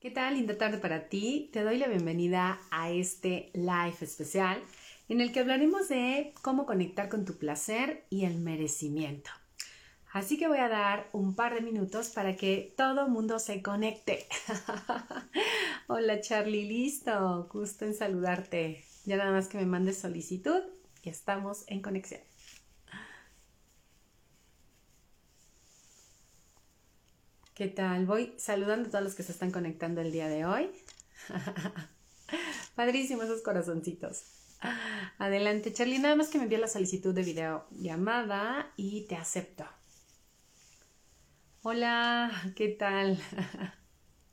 ¿Qué tal? Linda tarde para ti. Te doy la bienvenida a este live especial en el que hablaremos de cómo conectar con tu placer y el merecimiento. Así que voy a dar un par de minutos para que todo mundo se conecte. Hola Charlie, listo. Gusto en saludarte. Ya nada más que me mandes solicitud y estamos en conexión. ¿Qué tal? Voy saludando a todos los que se están conectando el día de hoy. Padrísimo esos corazoncitos. Adelante, Charlie. Nada más que me envíe la solicitud de video llamada y te acepto. Hola, ¿qué tal?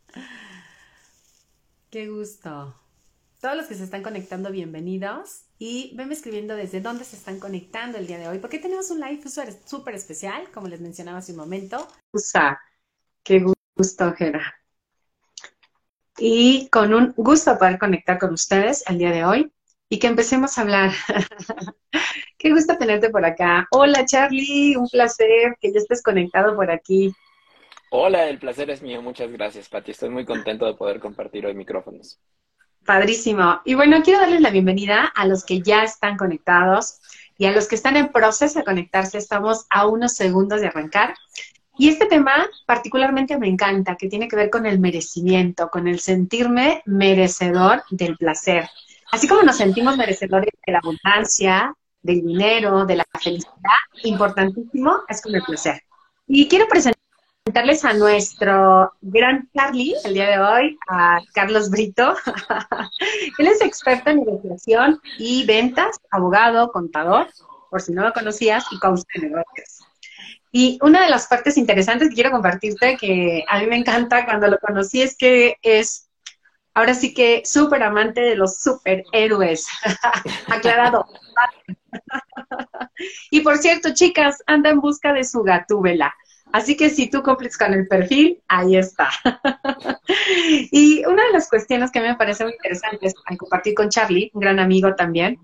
Qué gusto. Todos los que se están conectando, bienvenidos. Y venme escribiendo desde dónde se están conectando el día de hoy, porque tenemos un live súper especial, como les mencionaba hace un momento. Usa Qué gusto, Jera. Y con un gusto poder conectar con ustedes el día de hoy y que empecemos a hablar. Qué gusto tenerte por acá. Hola Charlie, un placer que ya estés conectado por aquí. Hola, el placer es mío. Muchas gracias, Pati. Estoy muy contento de poder compartir hoy micrófonos. Padrísimo. Y bueno, quiero darles la bienvenida a los que ya están conectados y a los que están en proceso de conectarse. Estamos a unos segundos de arrancar. Y este tema particularmente me encanta, que tiene que ver con el merecimiento, con el sentirme merecedor del placer. Así como nos sentimos merecedores de la abundancia, del dinero, de la felicidad, importantísimo es con el placer. Y quiero presentarles a nuestro gran Charlie el día de hoy, a Carlos Brito. Él es experto en negociación y ventas, abogado, contador, por si no lo conocías, y coach de negocios. Y una de las partes interesantes que quiero compartirte, que a mí me encanta cuando lo conocí, es que es ahora sí que súper amante de los superhéroes. Aclarado. y por cierto, chicas, anda en busca de su gatúbela. Así que si tú cumples con el perfil, ahí está. y una de las cuestiones que me parece muy interesante al compartir con Charlie, un gran amigo también,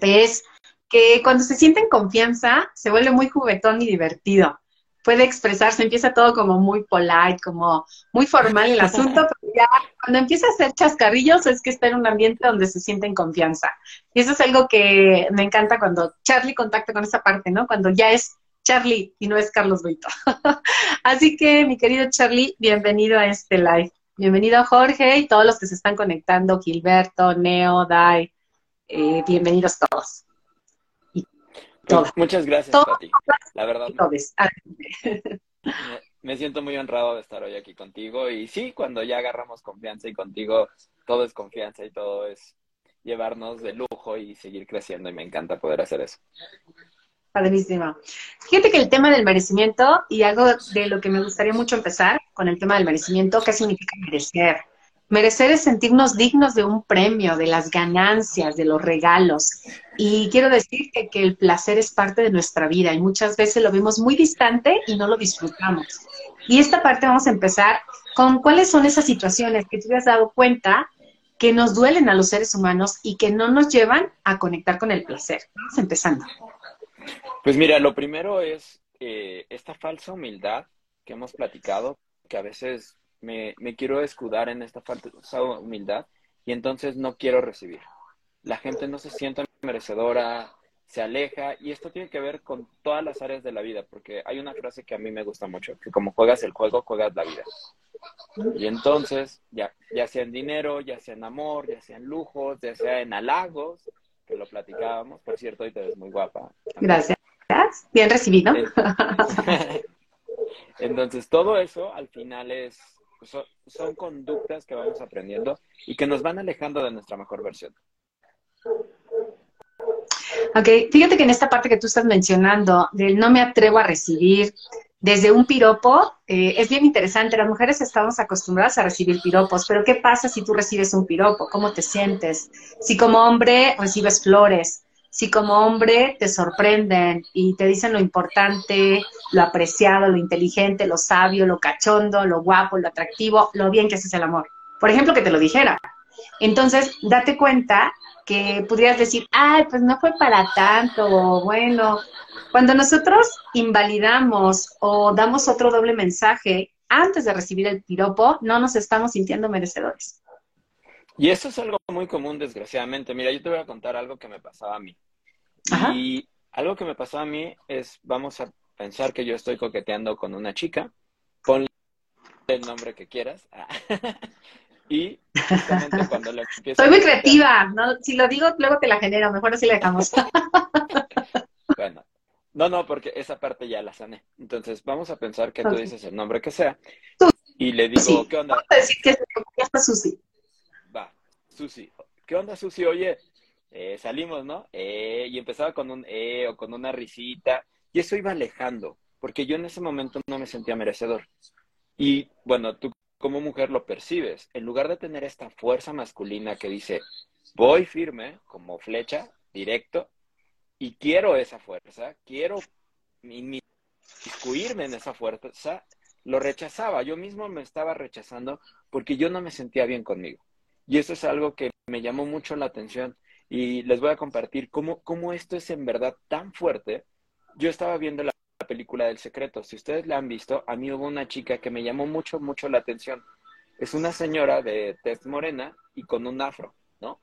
es que cuando se siente en confianza se vuelve muy juguetón y divertido. Puede expresarse, empieza todo como muy polite, como muy formal el asunto, pero ya cuando empieza a hacer chascarrillos es que está en un ambiente donde se siente en confianza. Y eso es algo que me encanta cuando Charlie contacta con esa parte, ¿no? Cuando ya es Charlie y no es Carlos Brito. Así que, mi querido Charlie, bienvenido a este live. Bienvenido Jorge y todos los que se están conectando, Gilberto, Neo, Dai, eh, bienvenidos todos. Muchas gracias, Pati. La verdad. Me, siento muy honrado de estar hoy aquí contigo. Y sí, cuando ya agarramos confianza y contigo, todo es confianza y todo es llevarnos de lujo y seguir creciendo. Y me encanta poder hacer eso. Padrísimo. Fíjate que el tema del merecimiento, y algo de lo que me gustaría mucho empezar con el tema del merecimiento, ¿qué significa merecer? Merecer es sentirnos dignos de un premio, de las ganancias, de los regalos. Y quiero decirte que el placer es parte de nuestra vida y muchas veces lo vemos muy distante y no lo disfrutamos. Y esta parte vamos a empezar con cuáles son esas situaciones que tú te has dado cuenta que nos duelen a los seres humanos y que no nos llevan a conectar con el placer. Vamos empezando. Pues mira, lo primero es eh, esta falsa humildad que hemos platicado, que a veces me, quiero escudar en esta falsa humildad y entonces no quiero recibir. La gente no se siente merecedora, se aleja y esto tiene que ver con todas las áreas de la vida, porque hay una frase que a mí me gusta mucho, que como juegas el juego, juegas la vida. Y entonces, ya, ya sea en dinero, ya sea en amor, ya sea en lujos, ya sea en halagos, que lo platicábamos, por cierto, hoy te ves muy guapa. Gracias. Bien recibido. Entonces, todo eso al final es son, conductas que vamos aprendiendo y que nos van alejando de nuestra mejor versión. Ok, fíjate que en esta parte que tú estás mencionando, del no me atrevo a recibir desde un piropo, eh, es bien interesante. Las mujeres estamos acostumbradas a recibir piropos, pero ¿qué pasa si tú recibes un piropo? ¿Cómo te sientes? Si como hombre recibes flores, si como hombre te sorprenden y te dicen lo importante, lo apreciado, lo inteligente, lo sabio, lo cachondo, lo guapo, lo atractivo, lo bien que haces el amor. Por ejemplo, que te lo dijera. Entonces, date cuenta que pudieras decir, ay, pues no fue para tanto, bueno, cuando nosotros invalidamos o damos otro doble mensaje, antes de recibir el piropo, no nos estamos sintiendo merecedores. Y eso es algo muy común, desgraciadamente. Mira, yo te voy a contar algo que me pasaba a mí. Y algo que me pasó a mí es, vamos a pensar que yo estoy coqueteando con una chica, ponle el nombre que quieras. y justamente cuando le empiezo Soy muy creativa, ¿no? si lo digo, luego te la genero, mejor así la dejamos. bueno, no, no, porque esa parte ya la sané. Entonces, vamos a pensar que tú dices el nombre que sea. Y le digo, ¿qué onda? Vamos a decir que es Susi. Susi. ¿Qué onda, Susi? Oye, eh, salimos, ¿no? Eh, y empezaba con un eh o con una risita. Y eso iba alejando, porque yo en ese momento no me sentía merecedor. Y bueno, tú como mujer lo percibes. En lugar de tener esta fuerza masculina que dice, voy firme, como flecha, directo, y quiero esa fuerza, quiero inmiscuirme en esa fuerza, lo rechazaba. Yo mismo me estaba rechazando porque yo no me sentía bien conmigo. Y eso es algo que me llamó mucho la atención y les voy a compartir cómo, cómo esto es en verdad tan fuerte. Yo estaba viendo la película del secreto. Si ustedes la han visto, a mí hubo una chica que me llamó mucho, mucho la atención. Es una señora de tez morena y con un afro, ¿no?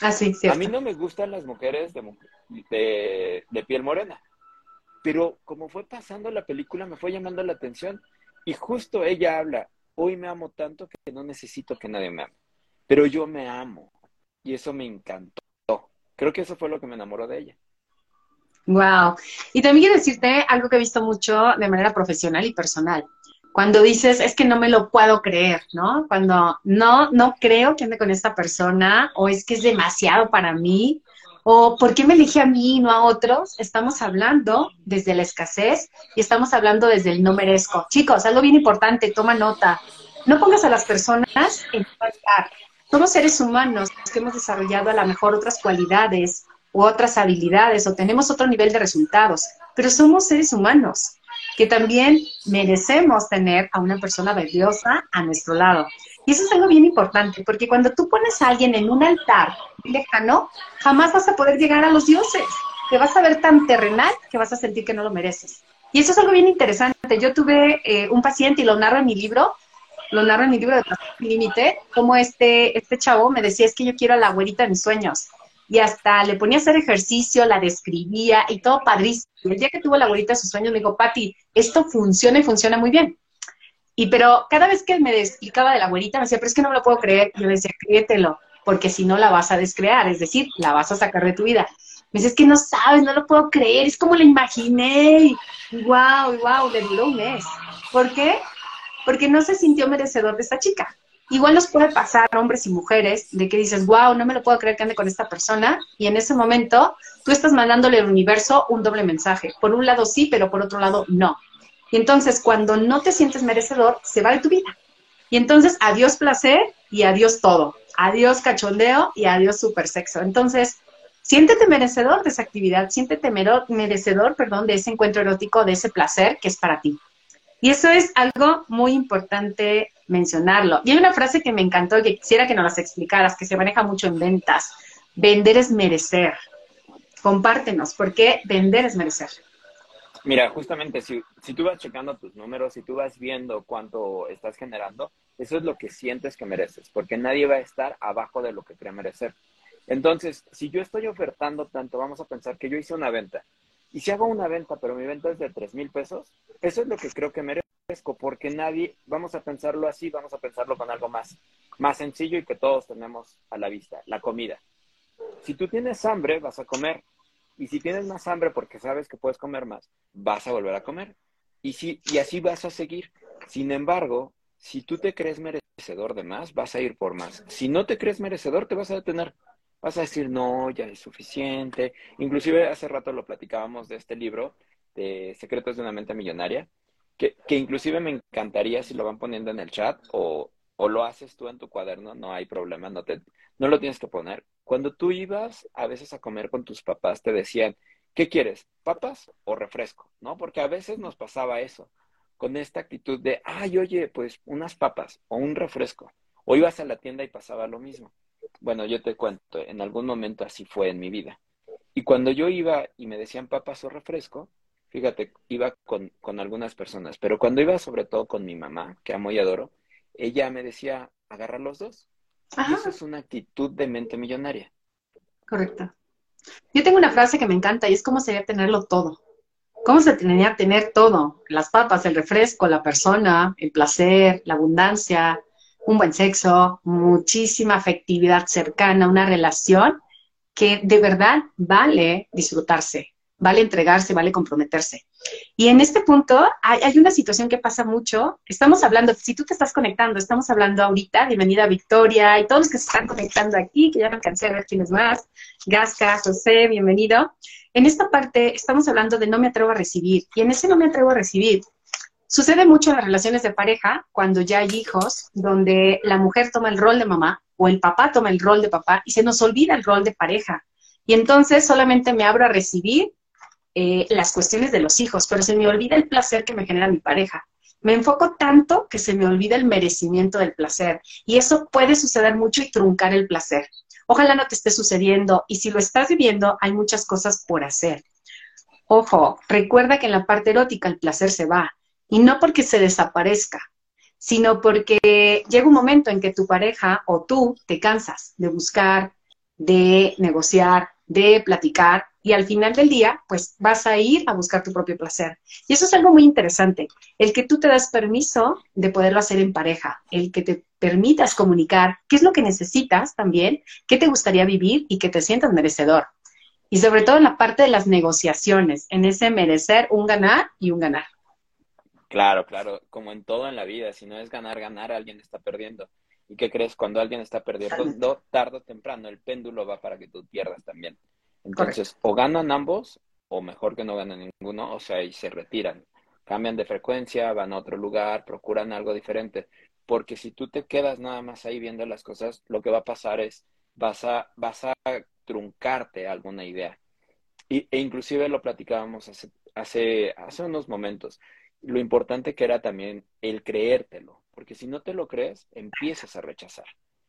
Ah, sí, A mí no me gustan las mujeres de, de, piel morena, pero como fue pasando la película me fue llamando la atención y justo ella habla, hoy me amo tanto que no necesito que nadie me ame, pero yo me amo y eso me encantó. Creo que eso fue lo que me enamoró de ella. Wow. Y también quiero decirte algo que he visto mucho de manera profesional y personal cuando dices, es que no me lo puedo creer, ¿no? Cuando no, no creo que ande con esta persona, o es que es demasiado para mí, o por qué me elige a mí y no a otros, estamos hablando desde la escasez y estamos hablando desde el no merezco. Chicos, algo bien importante, toma nota. No pongas a las personas en lugar. Somos seres humanos que hemos desarrollado a lo mejor otras cualidades u otras habilidades o tenemos otro nivel de resultados, pero somos seres humanos que también merecemos tener a una persona valiosa a nuestro lado. Y eso es algo bien importante, porque cuando tú pones a alguien en un altar lejano, jamás vas a poder llegar a los dioses. Te vas a ver tan terrenal que vas a sentir que no lo mereces. Y eso es algo bien interesante. Yo tuve eh, un paciente y lo narro en mi libro, lo narro en mi libro de Límite, como este, este chavo me decía, es que yo quiero a la güerita de mis sueños y hasta le ponía a hacer ejercicio, la describía y todo padrísimo. Y el día que tuvo la abuelita de sus sueños me dijo, Pati, esto funciona y funciona muy bien. Y pero cada vez que me explicaba de la abuelita me decía, pero es que no me lo puedo creer. Yo le decía, créetelo, porque si no la vas a descrear, es decir, la vas a sacar de tu vida. Me dice, es que no sabes, no lo puedo creer, es como lo imaginé. Y wow, wow, le duró un mes. ¿Por qué? Porque no se sintió merecedor de esta chica. Igual nos puede pasar, hombres y mujeres, de que dices, wow, no me lo puedo creer que ande con esta persona, y en ese momento tú estás mandándole al universo un doble mensaje. Por un lado sí, pero por otro lado no. Y entonces, cuando no te sientes merecedor, se va de tu vida. Y entonces, adiós placer y adiós todo. Adiós cachondeo y adiós super sexo. Entonces, siéntete merecedor de esa actividad, siéntete merecedor, perdón, de ese encuentro erótico, de ese placer que es para ti. Y eso es algo muy importante mencionarlo. Y hay una frase que me encantó y que quisiera que nos las explicaras, que se maneja mucho en ventas. Vender es merecer. Compártenos, ¿por qué vender es merecer? Mira, justamente si, si tú vas checando tus números, si tú vas viendo cuánto estás generando, eso es lo que sientes que mereces, porque nadie va a estar abajo de lo que cree merecer. Entonces, si yo estoy ofertando tanto, vamos a pensar que yo hice una venta y si hago una venta, pero mi venta es de 3 mil pesos, eso es lo que creo que merezco, porque nadie, vamos a pensarlo así, vamos a pensarlo con algo más, más sencillo y que todos tenemos a la vista, la comida. Si tú tienes hambre, vas a comer. Y si tienes más hambre porque sabes que puedes comer más, vas a volver a comer. Y, si, y así vas a seguir. Sin embargo, si tú te crees merecedor de más, vas a ir por más. Si no te crees merecedor, te vas a detener vas a decir, no, ya es suficiente. Inclusive hace rato lo platicábamos de este libro, de Secretos de una mente millonaria, que, que inclusive me encantaría si lo van poniendo en el chat o, o lo haces tú en tu cuaderno, no hay problema, no, te, no lo tienes que poner. Cuando tú ibas a veces a comer con tus papás, te decían, ¿qué quieres? ¿Papas o refresco? ¿No? Porque a veces nos pasaba eso, con esta actitud de, ay, oye, pues unas papas o un refresco. O ibas a la tienda y pasaba lo mismo. Bueno, yo te cuento, en algún momento así fue en mi vida. Y cuando yo iba y me decían papas o refresco, fíjate, iba con, con algunas personas, pero cuando iba sobre todo con mi mamá, que amo y adoro, ella me decía, agarra los dos. Y eso es una actitud de mente millonaria. Correcto. Yo tengo una frase que me encanta y es cómo sería tenerlo todo. ¿Cómo se tenía tener todo? Las papas, el refresco, la persona, el placer, la abundancia, un buen sexo, muchísima afectividad cercana, una relación que de verdad vale disfrutarse, vale entregarse, vale comprometerse. Y en este punto hay, una situación que pasa mucho. Estamos hablando, si tú te estás conectando, estamos hablando ahorita, bienvenida Victoria y todos los que se están conectando aquí, que ya no alcancé a ver quién es más, Gasca, José, bienvenido. En esta parte estamos hablando de no me atrevo a recibir. Y en ese no me atrevo a recibir, sucede mucho en las relaciones de pareja, cuando ya hay hijos, donde la mujer toma el rol de mamá o el papá toma el rol de papá y se nos olvida el rol de pareja. Y entonces solamente me abro a recibir eh, las cuestiones de los hijos, pero se me olvida el placer que me genera mi pareja. Me enfoco tanto que se me olvida el merecimiento del placer y eso puede suceder mucho y truncar el placer. Ojalá no te esté sucediendo y si lo estás viviendo hay muchas cosas por hacer. Ojo, recuerda que en la parte erótica el placer se va y no porque se desaparezca, sino porque llega un momento en que tu pareja o tú te cansas de buscar, de negociar, de platicar y al final del día, pues vas a ir a buscar tu propio placer. Y eso es algo muy interesante, el que tú te das permiso de poderlo hacer en pareja, el que te permitas comunicar qué es lo que necesitas también, qué te gustaría vivir y que te sientas merecedor. Y sobre todo en la parte de las negociaciones, en ese merecer un ganar y un ganar. Claro, claro, como en todo en la vida, si no es ganar, ganar, alguien está perdiendo. ¿Y qué crees? Cuando alguien está perdiendo, tarde o temprano, el péndulo va para que tú pierdas también. Entonces, o ganan ambos, o mejor que no ganan ninguno, o sea, y se retiran. Cambian de frecuencia, van a otro lugar, procuran algo diferente. Porque si tú te quedas nada más ahí viendo las cosas, lo que va a pasar es, vas a, vas a truncarte alguna idea. Y, e inclusive lo platicábamos hace, hace, hace unos momentos. Lo importante que era también el creértelo. Porque si no te lo crees, empiezas a rechazar.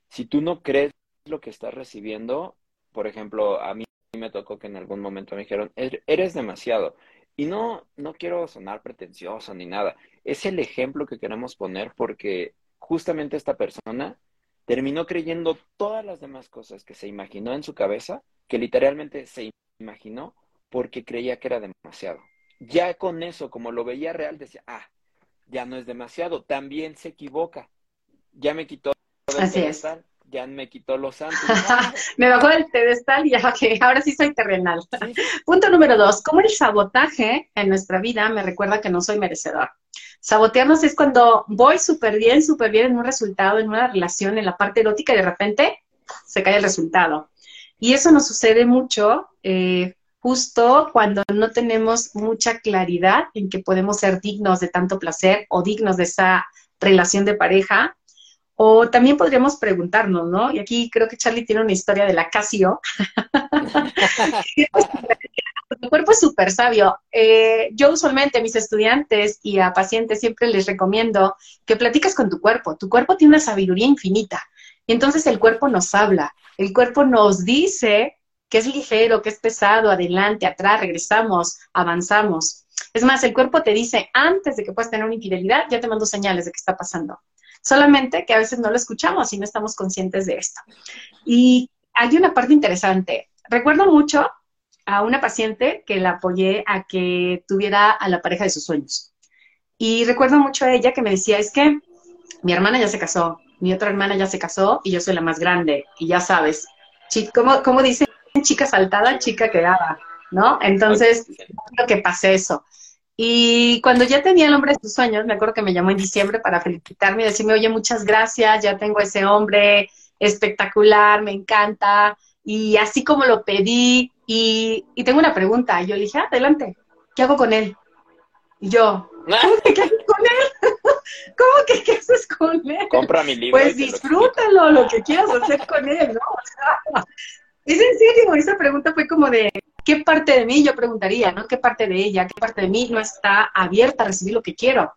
Si tú no crees lo que estás recibiendo, por ejemplo, a mí me tocó que en algún momento me dijeron, eres demasiado. Y no, no quiero sonar pretencioso ni nada. Es el ejemplo que queremos poner porque justamente esta persona terminó creyendo todas las demás cosas que se imaginó en su cabeza, que literalmente se imaginó porque creía que era demasiado. Ya con eso, como lo veía real, decía, ah, ya no es demasiado, también se equivoca. Ya me quitó Así es ya me quitó los santos. me bajó del pedestal y ya, que ahora sí soy terrenal. Punto número dos, ¿cómo el sabotaje en nuestra vida me recuerda que no soy merecedor? Sabotearnos es cuando voy súper bien, súper bien en un resultado, en una relación, en la parte erótica y de repente se cae el resultado. Y eso nos sucede mucho eh, justo cuando no tenemos mucha claridad en que podemos ser dignos de tanto placer o dignos de esa relación de pareja o también podríamos preguntarnos, ¿no? Y aquí creo que Charlie tiene una historia de la Casio. El cuerpo es súper sabio. Eh, yo usualmente a mis estudiantes y a pacientes siempre les recomiendo que platiques con tu cuerpo. Tu cuerpo tiene una sabiduría infinita. Y entonces el cuerpo nos habla. El cuerpo nos dice que es ligero, que es pesado, adelante, atrás, regresamos, avanzamos. Es más, el cuerpo te dice, antes de que puedas tener una infidelidad, ya te mando señales de qué está pasando solamente que a veces no lo escuchamos y no estamos conscientes de esto. Y hay una parte interesante. Recuerdo mucho a una paciente que la apoyé a que tuviera a la pareja de sus sueños. Y recuerdo mucho a ella que me decía, es que mi hermana ya se casó, mi otra hermana ya se casó y yo soy la más grande. Y ya sabes, como, como dicen, chica saltada, chica quedada, ¿no? Entonces, creo que pase eso. Y cuando ya tenía el hombre de sus sueños, me acuerdo que me llamó en diciembre para felicitarme y decirme, oye, muchas gracias, ya tengo ese hombre espectacular, me encanta. Y así como lo pedí, y, tengo una pregunta. Y yo le dije, adelante, ¿qué hago con él? Y yo, ¿cómo que qué haces con él? ¿Cómo que qué haces con él? Compra mi libro. Pues disfrútalo, lo que quieras hacer con él, ¿no? Es en serio, esa pregunta fue como de, ¿qué parte de mí, yo preguntaría, ¿no? ¿Qué parte de ella, qué parte de mí no está abierta a recibir lo que quiero?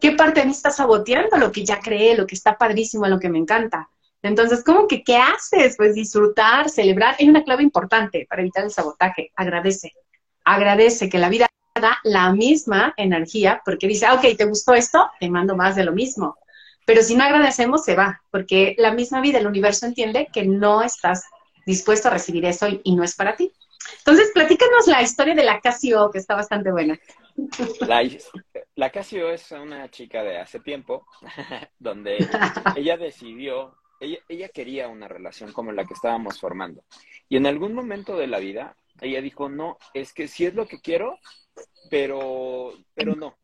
¿Qué parte de mí está saboteando lo que ya creé, lo que está padrísimo, lo que me encanta? Entonces, ¿cómo que qué haces? Pues disfrutar, celebrar. Hay una clave importante para evitar el sabotaje. Agradece. Agradece que la vida manda la misma energía porque dice, ah, ok, ¿te gustó esto? Te mando más de lo mismo. Pero si no agradecemos, se va, porque la misma vida, el universo entiende que no estás dispuesto a recibir eso y, no es para ti. Entonces, platícanos la historia de la Casio, que está bastante buena. La, la Casio es una chica de hace tiempo, donde ella decidió, ella, ella quería una relación como la que estábamos formando. Y en algún momento de la vida, ella dijo, no, es que sí es lo que quiero, pero, pero no.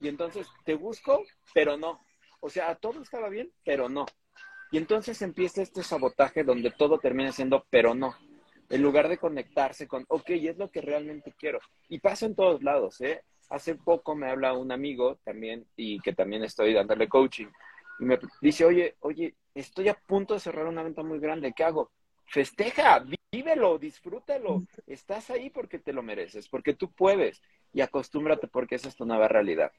Y entonces te busco, pero no. O sea, todo estaba bien, pero no. Y entonces empieza este sabotaje donde todo termina siendo, pero no. En lugar de conectarse con, ok, es lo que realmente quiero. Y pasa en todos lados, ¿eh? Hace poco me habla un amigo también, y que también estoy dándole coaching, y me dice, oye, oye, estoy a punto de cerrar una venta muy grande, ¿qué hago? Festeja, vívelo, disfrútalo. Estás ahí porque te lo mereces, porque tú puedes. Y acostúmbrate porque esa es tu nueva realidad.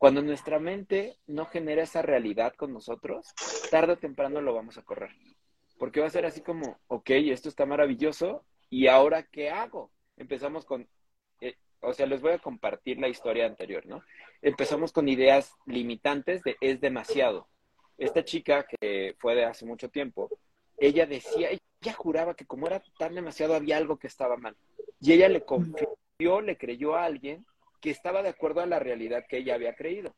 Cuando nuestra mente no genera esa realidad con nosotros, tarde o temprano lo vamos a correr. Porque va a ser así como, ok, esto está maravilloso, ¿y ahora qué hago? Empezamos con, eh, o sea, les voy a compartir la historia anterior, ¿no? Empezamos con ideas limitantes de es demasiado. Esta chica que fue de hace mucho tiempo, ella decía, ella juraba que como era tan demasiado había algo que estaba mal. Y ella le confió, le creyó a alguien que estaba de acuerdo a la realidad que ella había creído.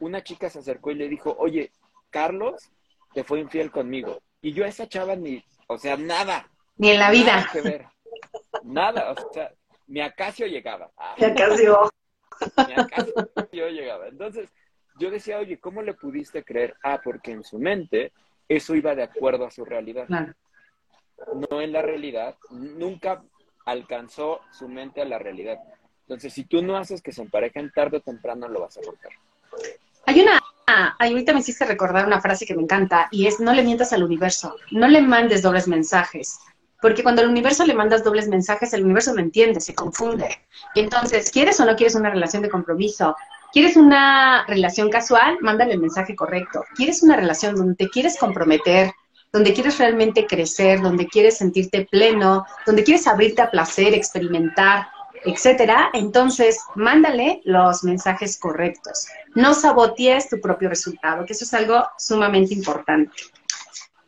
Una chica se acercó y le dijo, oye, Carlos te fue infiel conmigo. Y yo a esa chava ni, o sea, nada. Ni en la vida. Nada que ver. Nada, o sea, mi acacio llegaba. mi acacio. Mi acacio llegaba. Entonces, yo decía, oye, ¿cómo le pudiste creer? Ah, porque en su mente eso iba de acuerdo a su realidad. No en la realidad. Nunca alcanzó su mente a la realidad. Entonces, si tú no haces que se emparejen tarde o temprano, lo vas a romper. Hay una, ahorita me hiciste recordar una frase que me encanta y es no le mientas al universo, no le mandes dobles mensajes, porque cuando al universo le mandas dobles mensajes, el universo no entiende, se confunde. Entonces, ¿quieres o no quieres una relación de compromiso? ¿Quieres una relación casual? Mándale el mensaje correcto. ¿Quieres una relación donde te quieres comprometer, donde quieres realmente crecer, donde quieres sentirte pleno, donde quieres abrirte a placer, experimentar, etcétera, entonces mándale los mensajes correctos. No sabotees tu propio resultado, que eso es algo sumamente importante.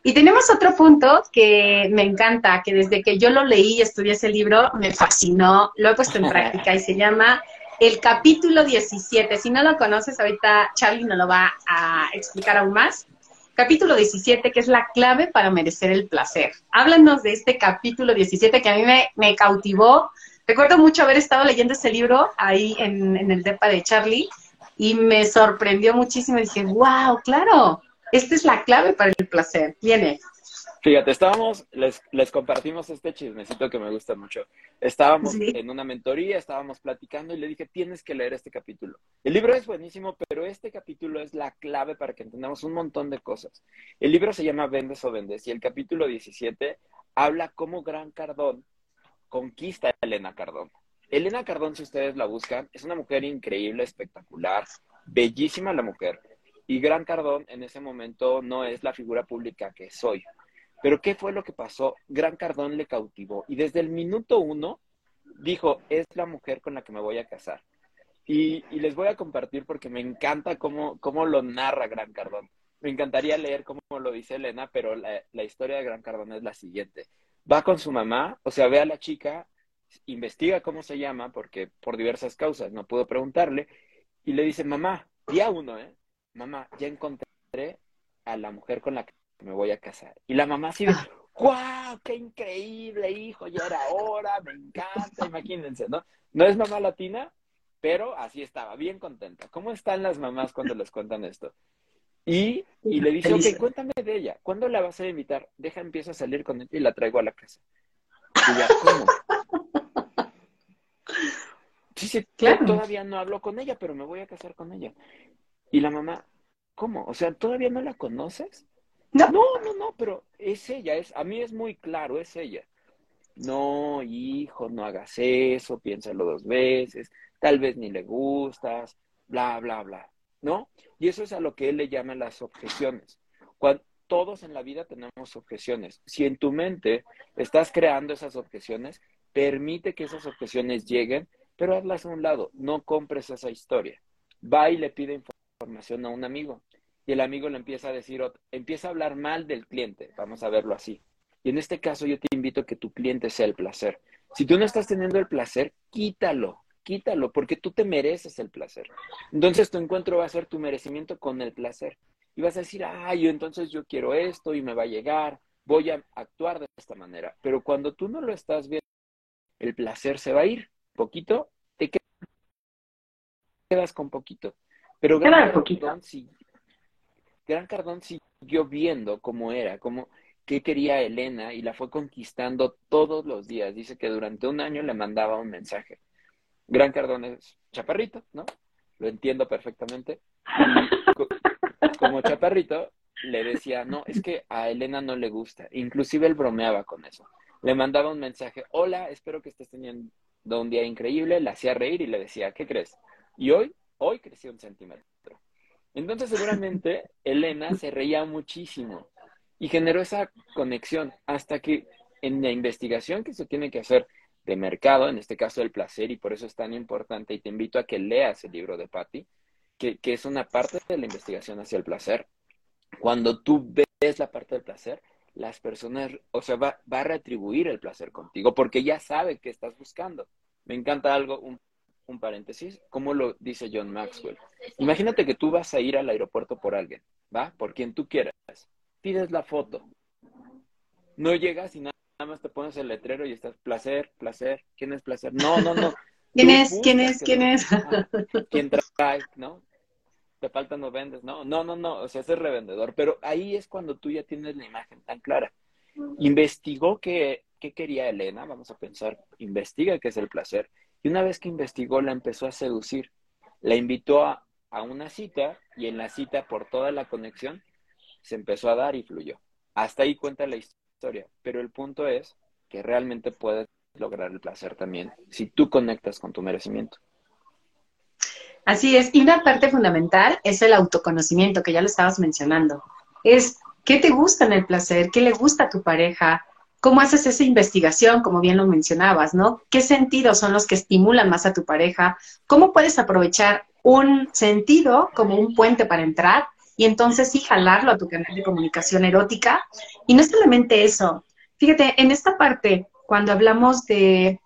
Y tenemos otro punto que me encanta, que desde que yo lo leí y estudié ese libro, me fascinó, lo he puesto en práctica y se llama el capítulo 17. Si no lo conoces, ahorita Charlie nos lo va a explicar aún más. Capítulo 17, que es la clave para merecer el placer. Háblanos de este capítulo 17 que a mí me, me cautivó, Recuerdo mucho haber estado leyendo ese libro ahí en, el DEPA de Charlie y me sorprendió muchísimo. Dije, wow, claro, esta es la clave para el placer. Viene. Fíjate, estábamos, les, les compartimos este chismecito que me gusta mucho. Estábamos en una mentoría, estábamos platicando y le dije, tienes que leer este capítulo. El libro es buenísimo, pero este capítulo es la clave para que entendamos un montón de cosas. El libro se llama Vendes o Vendes y el capítulo 17 habla cómo Gran Cardón conquista Elena Cardón. Elena Cardón, si ustedes la buscan, es una mujer increíble, espectacular, bellísima la mujer. Y Gran Cardón en ese momento no es la figura pública que soy. Pero ¿qué fue lo que pasó? Gran Cardón le cautivó y desde el minuto uno dijo, es la mujer con la que me voy a casar. Y, les voy a compartir porque me encanta cómo, cómo, lo narra Gran Cardón. Me encantaría leer cómo lo dice Elena, pero la, la historia de Gran Cardón es la siguiente va con su mamá, o sea, ve a la chica, investiga cómo se llama, porque por diversas causas no puedo preguntarle, y le dice, mamá, día uno, ¿eh? Mamá, ya encontré a la mujer con la que me voy a casar. Y la mamá así de, ¡guau! ¡Qué increíble, hijo! Ya era hora, me encanta, imagínense, ¿no? No es mamá latina, pero así estaba, bien contenta. ¿Cómo están las mamás cuando les cuentan esto? Y, le dice, ok, cuéntame de ella. ¿Cuándo la vas a invitar? Deja, empieza a salir con ella y la traigo a la casa. Y ya, ¿cómo? Sí, sí, claro. todavía no hablo con ella, pero me voy a casar con ella. Y la mamá, ¿cómo? O sea, ¿todavía no la conoces? No, no, no, no, pero es ella, es, a mí es muy claro, es ella. No, hijo, no hagas eso, piénsalo dos veces, tal vez ni le gustas, bla, bla, bla. ¿no? Y eso es a lo que él le llama las objeciones. Cuando, todos en la vida tenemos objeciones. Si en tu mente estás creando esas objeciones, permite que esas objeciones lleguen pero hazlas a un lado, no compres esa historia. Va y le pide información a un amigo y el amigo le empieza a decir, empieza a hablar mal del cliente, vamos a verlo así. Y en este caso yo te invito a que tu cliente sea el placer. Si tú no estás teniendo el placer, quítalo, quítalo, porque tú te mereces el placer. Entonces tu encuentro va a ser tu merecimiento con el placer. Y vas a decir, ay, entonces yo quiero esto y me va a llegar, voy a actuar de esta manera. Pero cuando tú no lo estás viendo, el placer se va a ir. Poquito, te quedas con poquito. Pero Gran Cardón, sí, Gran Cardón siguió viendo cómo era, cómo, qué quería Elena y la fue conquistando todos los días. Dice que durante un año le mandaba un mensaje. Gran Cardón es chaparrito, ¿no? Lo entiendo perfectamente. como chaparrito, le decía, no, es que a Elena no le gusta. Inclusive él bromeaba con eso. Le mandaba un mensaje, hola, espero que estés teniendo un día increíble. La hacía reír y le decía, ¿qué crees? Y hoy, hoy creció un centímetro. Entonces seguramente Elena se reía muchísimo y generó esa conexión hasta que en la investigación que se tiene que hacer de mercado, en este caso el placer, y por eso es tan importante, y te invito a que leas el libro de Patty, que, es una parte de la investigación hacia el placer. Cuando tú ves la parte del placer, las personas, o sea, va, va a retribuir el placer contigo, porque ya sabe que estás buscando. Me encanta algo, un, un paréntesis, como lo dice John Maxwell. Imagínate que tú vas a ir al aeropuerto por alguien, ¿va? Por quien tú quieras pides la foto. No llegas y nada, más te pones el letrero y estás, placer, placer, ¿quién es placer? No, no, no. ¿Quién es? ¿Quién es? ¿Quién es? ¿Quién trae? ¿No? Te falta no vendes, no, no, no, no, o sea, es revendedor, pero ahí es cuando tú ya tienes la imagen tan clara. Investigó qué, qué quería Elena, vamos a pensar, investiga qué es el placer, y una vez que investigó la empezó a seducir, la invitó a, a una cita y en la cita por toda la conexión se empezó a dar y fluyó. Hasta ahí cuenta la historia, pero el punto es que realmente puedes lograr el placer también si tú conectas con tu merecimiento. Así es, y una parte fundamental es el autoconocimiento, que ya lo estabas mencionando. Es qué te gusta en el placer, qué le gusta a tu pareja, cómo haces esa investigación, como bien lo mencionabas, ¿no? ¿Qué sentidos son los que estimulan más a tu pareja? ¿Cómo puedes aprovechar un sentido como un puente para entrar y entonces sí jalarlo a tu canal de comunicación erótica. Y no solamente eso, fíjate, en esta parte, cuando hablamos de,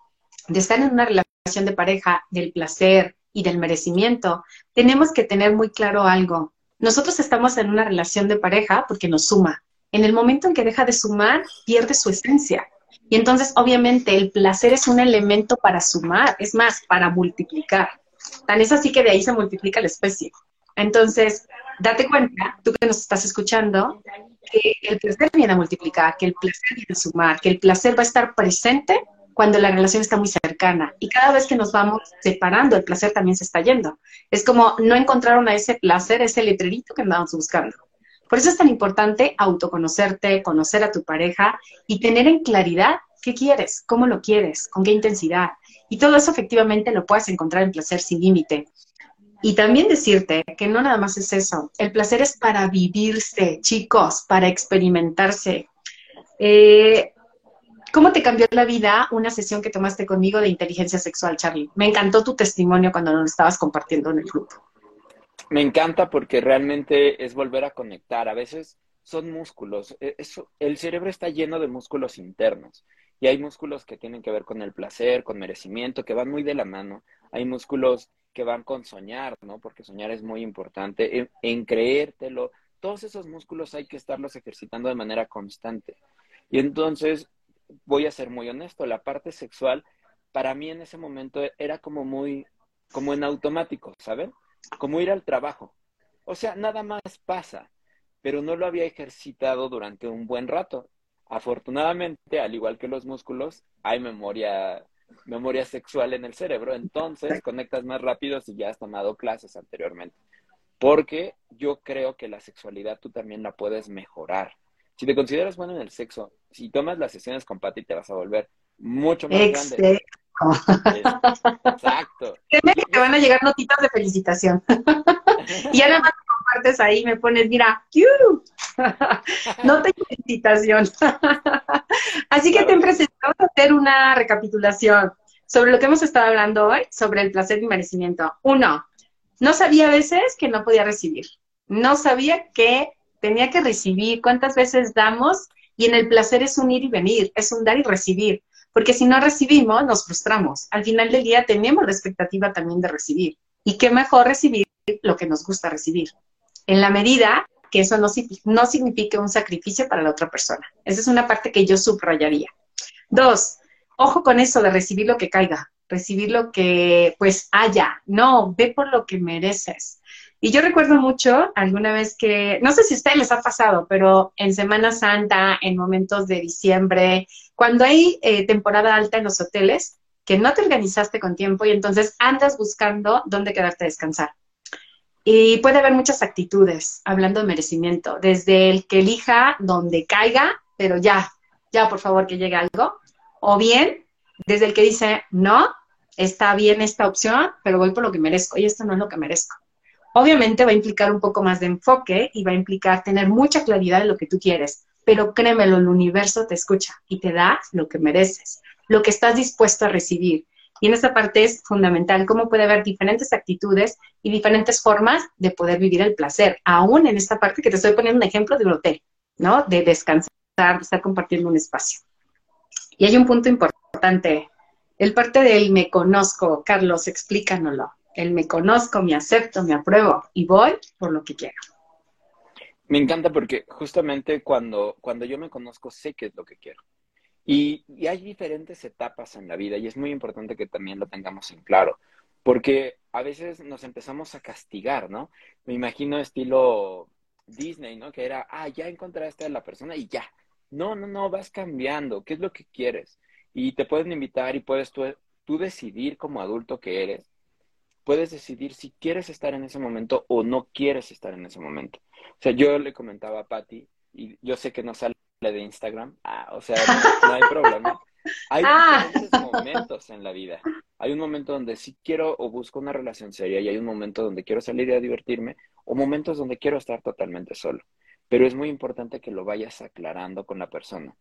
de estar en una relación de pareja, del placer y del merecimiento, tenemos que tener muy claro algo. Nosotros estamos en una relación de pareja porque nos suma. En el momento en que deja de sumar, pierde su esencia. Y entonces, obviamente, el placer es un elemento para sumar, es más, para multiplicar. Tan es así que de ahí se multiplica la especie. Entonces, date cuenta, tú que nos estás escuchando, que el placer viene a multiplicar, que el placer viene a sumar, que el placer va a estar presente cuando la relación está muy cercana. Y cada vez que nos vamos separando, el placer también se está yendo. Es como no encontraron a ese placer, ese letrerito que andábamos buscando. Por eso es tan importante autoconocerte, conocer a tu pareja y tener en claridad qué quieres, cómo lo quieres, con qué intensidad. Y todo eso efectivamente lo puedes encontrar en placer sin límite. Y también decirte que no nada más es eso, el placer es para vivirse, chicos, para experimentarse. Eh, ¿Cómo te cambió la vida una sesión que tomaste conmigo de inteligencia sexual, Charlie? Me encantó tu testimonio cuando nos estabas compartiendo en el grupo. Me encanta porque realmente es volver a conectar. A veces son músculos. E, el cerebro está lleno de músculos internos. Y hay músculos que tienen que ver con el placer, con merecimiento, que van muy de la mano. Hay músculos que van con soñar, ¿no? Porque soñar es muy importante, en, creértelo. Todos esos músculos hay que estarlos ejercitando de manera constante. Y entonces, voy a ser muy honesto, la parte sexual para mí en ese momento era como muy, como en automático, ¿saben? Como ir al trabajo. O sea, nada más pasa, pero no lo había ejercitado durante un buen rato. Afortunadamente, al igual que los músculos, hay memoria memoria sexual en el cerebro, entonces conectas más rápido si ya has tomado clases anteriormente. Porque yo creo que la sexualidad tú también la puedes mejorar. Si te consideras bueno en el sexo, si tomas las sesiones con Pati te vas a volver mucho más grande. Exacto. te van a llegar notitas de felicitación. y ahora más compartes ahí, me pones, mira, no te felicitación. Así que te presentamos a hacer una recapitulación. sobre lo que hemos estado hablando hoy, sobre el placer y merecimiento. Uno, no sabía a veces que no podía recibir. No sabía que tenía que recibir. ¿Cuántas veces damos? Y en el placer es un ir y venir, es un dar y recibir. Porque si no recibimos, nos frustramos. Al final del día tenemos la expectativa también de recibir. Y qué mejor recibir lo que nos gusta recibir. En la medida que eso no, no signifique un sacrificio para la otra persona. Esa es una parte que yo subrayaría. Dos, ojo con eso de recibir lo que caiga, recibir lo que pues haya. No, ve por lo que mereces. Y yo recuerdo mucho alguna vez que, no sé si a ustedes les ha pasado, pero en Semana Santa, en momentos de diciembre, cuando hay eh, temporada alta en los hoteles, que no te organizaste con tiempo y entonces andas buscando dónde quedarte a descansar. Y puede haber muchas actitudes, hablando de merecimiento, desde el que elija donde caiga, pero ya, ya por favor que llegue algo, o bien desde el que dice, no, está bien esta opción, pero voy por lo que merezco y esto no es lo que merezco. Obviamente va a implicar un poco más de enfoque y va a implicar tener mucha claridad de lo que tú quieres, pero créemelo, el universo te escucha y te da lo que mereces, lo que estás dispuesto a recibir. Y en esta parte es fundamental cómo puede haber diferentes actitudes y diferentes formas de poder vivir el placer, aún en esta parte que te estoy poniendo un ejemplo de un hotel, ¿no? De descansar, de estar compartiendo un espacio. Y hay un punto importante, el parte del me conozco, Carlos, explícanoslo el me conozco, me acepto, me apruebo y voy por lo que quiero. Me encanta porque justamente cuando, cuando yo me conozco sé qué es lo que quiero. Y, hay diferentes etapas en la vida y es muy importante que también lo tengamos en claro, porque a veces nos empezamos a castigar, ¿no? Me imagino estilo Disney, ¿no? Que era, ah, ya encontraste a la persona y ya. No, no, no, vas cambiando. ¿Qué es lo que quieres? Y te pueden invitar y puedes tú, tú decidir como adulto que eres puedes decidir si quieres estar en ese momento o no quieres estar en ese momento. O sea, yo le comentaba a Patty, y yo sé que no sale de Instagram, ah, o sea, no, hay problema. Hay ah. diferentes momentos en la vida. Hay un momento donde sí quiero o busco una relación seria y hay un momento donde quiero salir a divertirme o momentos donde quiero estar totalmente solo. Pero es muy importante que lo vayas aclarando con la persona,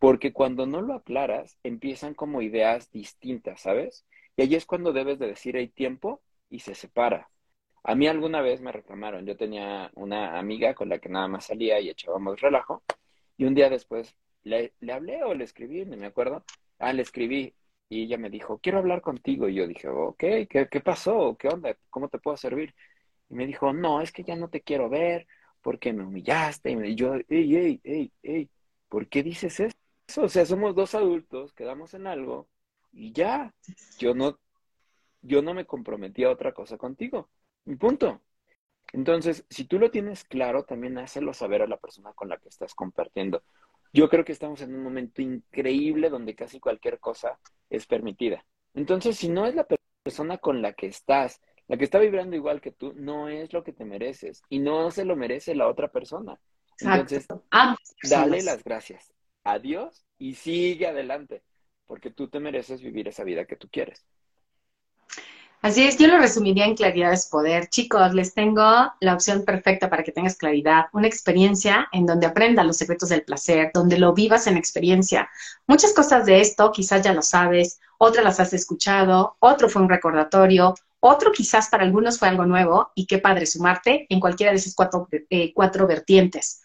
porque cuando no lo aclaras, empiezan como ideas distintas, ¿sabes? Y ahí es cuando debes de decir, hay tiempo y se separa. A mí alguna vez me reclamaron, yo tenía una amiga con la que nada más salía y echábamos relajo, y un día después le, le hablé o le escribí, no me acuerdo, ah, le escribí, y ella me dijo, quiero hablar contigo, y yo dije, ok, ¿qué, qué pasó? ¿Qué onda? ¿Cómo te puedo servir? Y me dijo, no, es que ya no te quiero ver, porque me humillaste, y yo, ey, ey, ey, ey, ¿por qué dices eso? O sea, somos dos adultos, quedamos en algo, y ya, yo no yo no me comprometí a otra cosa contigo. Mi punto. Entonces, si tú lo tienes claro, también hácelo saber a la persona con la que estás compartiendo. Yo creo que estamos en un momento increíble donde casi cualquier cosa es permitida. Entonces, si no es la persona con la que estás, la que está vibrando igual que tú, no es lo que te mereces y no se lo merece la otra persona. Entonces, dale las gracias a Dios y sigue adelante, porque tú te mereces vivir esa vida que tú quieres. Así es, yo lo resumiría en claridad es poder. Chicos, les tengo la opción perfecta para que tengas claridad, una experiencia en donde aprendas los secretos del placer, donde lo vivas en experiencia. Muchas cosas de esto quizás ya lo sabes, otras las has escuchado, otro fue un recordatorio, otro quizás para algunos fue algo nuevo y qué padre sumarte en cualquiera de esas cuatro, eh, cuatro vertientes.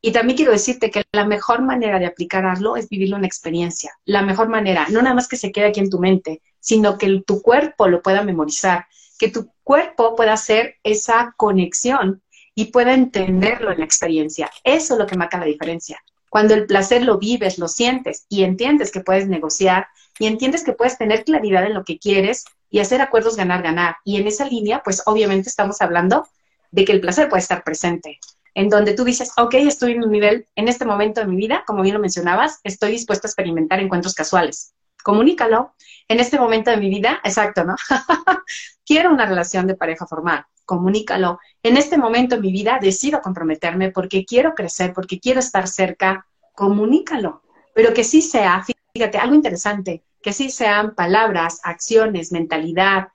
Y también quiero decirte que la mejor manera de aplicarlo es vivirlo en experiencia. La mejor manera, no nada más que se quede aquí en tu mente, sino que tu cuerpo lo pueda memorizar, que tu cuerpo pueda hacer esa conexión y pueda entenderlo en la experiencia. Eso es lo que marca la diferencia. Cuando el placer lo vives, lo sientes y entiendes que puedes negociar y entiendes que puedes tener claridad en lo que quieres y hacer acuerdos ganar-ganar. Y en esa línea, pues obviamente estamos hablando de que el placer puede estar presente en donde tú dices, ok, estoy en un nivel, en este momento de mi vida, como bien lo mencionabas, estoy dispuesto a experimentar encuentros casuales. Comunícalo. En este momento de mi vida, exacto, ¿no? Quiero una relación de pareja formal. Comunícalo. En este momento de mi vida decido comprometerme porque quiero crecer, porque quiero estar cerca. Comunícalo. Pero que sí sea, fíjate, algo interesante, que sí sean palabras, acciones, mentalidad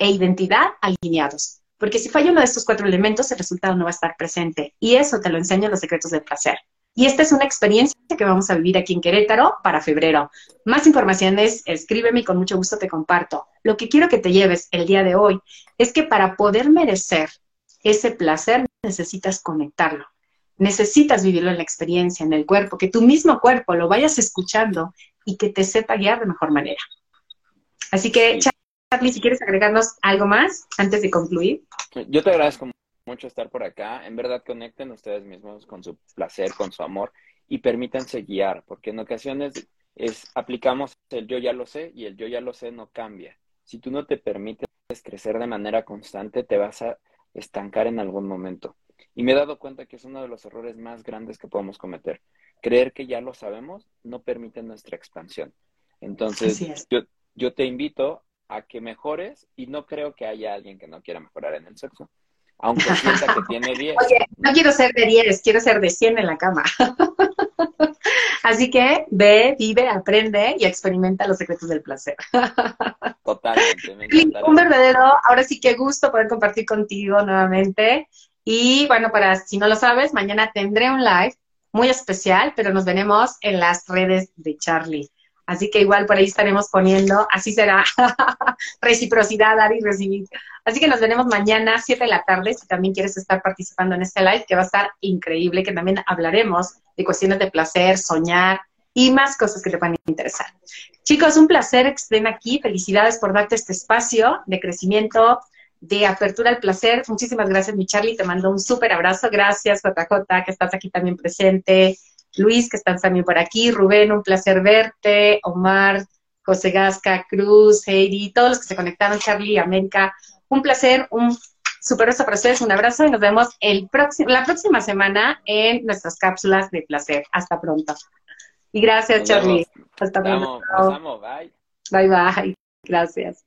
e identidad alineados. Porque si falla uno de estos cuatro elementos, el resultado no va a estar presente. Y eso te lo enseño en los secretos del placer. Y esta es una experiencia que vamos a vivir aquí en Querétaro para febrero. Más informaciones, escríbeme y con mucho gusto te comparto. Lo que quiero que te lleves el día de hoy es que para poder merecer ese placer necesitas conectarlo. Necesitas vivirlo en la experiencia, en el cuerpo, que tu mismo cuerpo lo vayas escuchando y que te sepa guiar de mejor manera. Así que, Charlie, si quieres agregarnos algo más antes de concluir. Yo te agradezco mucho estar por acá. En verdad, conecten ustedes mismos con su placer, con su amor y permítanse guiar, porque en ocasiones es aplicamos el yo ya lo sé y el yo ya lo sé no cambia. Si tú no te permites crecer de manera constante, te vas a estancar en algún momento. Y me he dado cuenta que es uno de los errores más grandes que podemos cometer. Creer que ya lo sabemos no permite nuestra expansión. Entonces, yo, yo te invito a que mejores y no creo que haya alguien que no quiera mejorar en el sexo aunque sienta que tiene 10. Oye, no quiero ser de 10, quiero ser de 100 en la cama. Así que ve, vive, aprende y experimenta los secretos del placer. Totalmente. Me Un verdadero, ahora sí que gusto poder compartir contigo nuevamente. Y bueno, para si no lo sabes, mañana tendré un live muy especial, pero nos veremos en las redes de Charlie. Así que igual por ahí estaremos poniendo, así será, reciprocidad, dar y recibir. Así que nos veremos mañana, 7 de la tarde, si también quieres estar participando en este live, que va a estar increíble, que también hablaremos de cuestiones de placer, soñar y más cosas que te van a interesar. Chicos, un placer que estén aquí. Felicidades por darte este espacio de crecimiento, de apertura al placer. Muchísimas gracias, mi Charlie. Te mando un súper abrazo. Gracias, JJ, que estás aquí también presente. Luis, que están también por aquí, Rubén, un placer verte, Omar, José Gasca, Cruz, Heidi, todos los que se conectaron, Charlie, América, un placer, un super beso para ustedes, un abrazo y nos vemos el próximo, la próxima semana en nuestras cápsulas de placer. Hasta pronto. Y gracias, Charlie. Hasta pronto. bye. Bye, bye. Gracias.